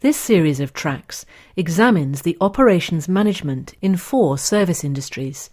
This series of tracks examines the operations management in four service industries.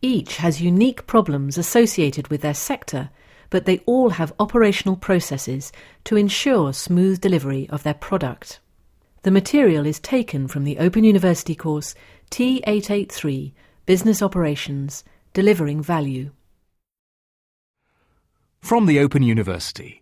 Each has unique problems associated with their sector, but they all have operational processes to ensure smooth delivery of their product. The material is taken from the Open University course T883 Business Operations Delivering Value. From the Open University.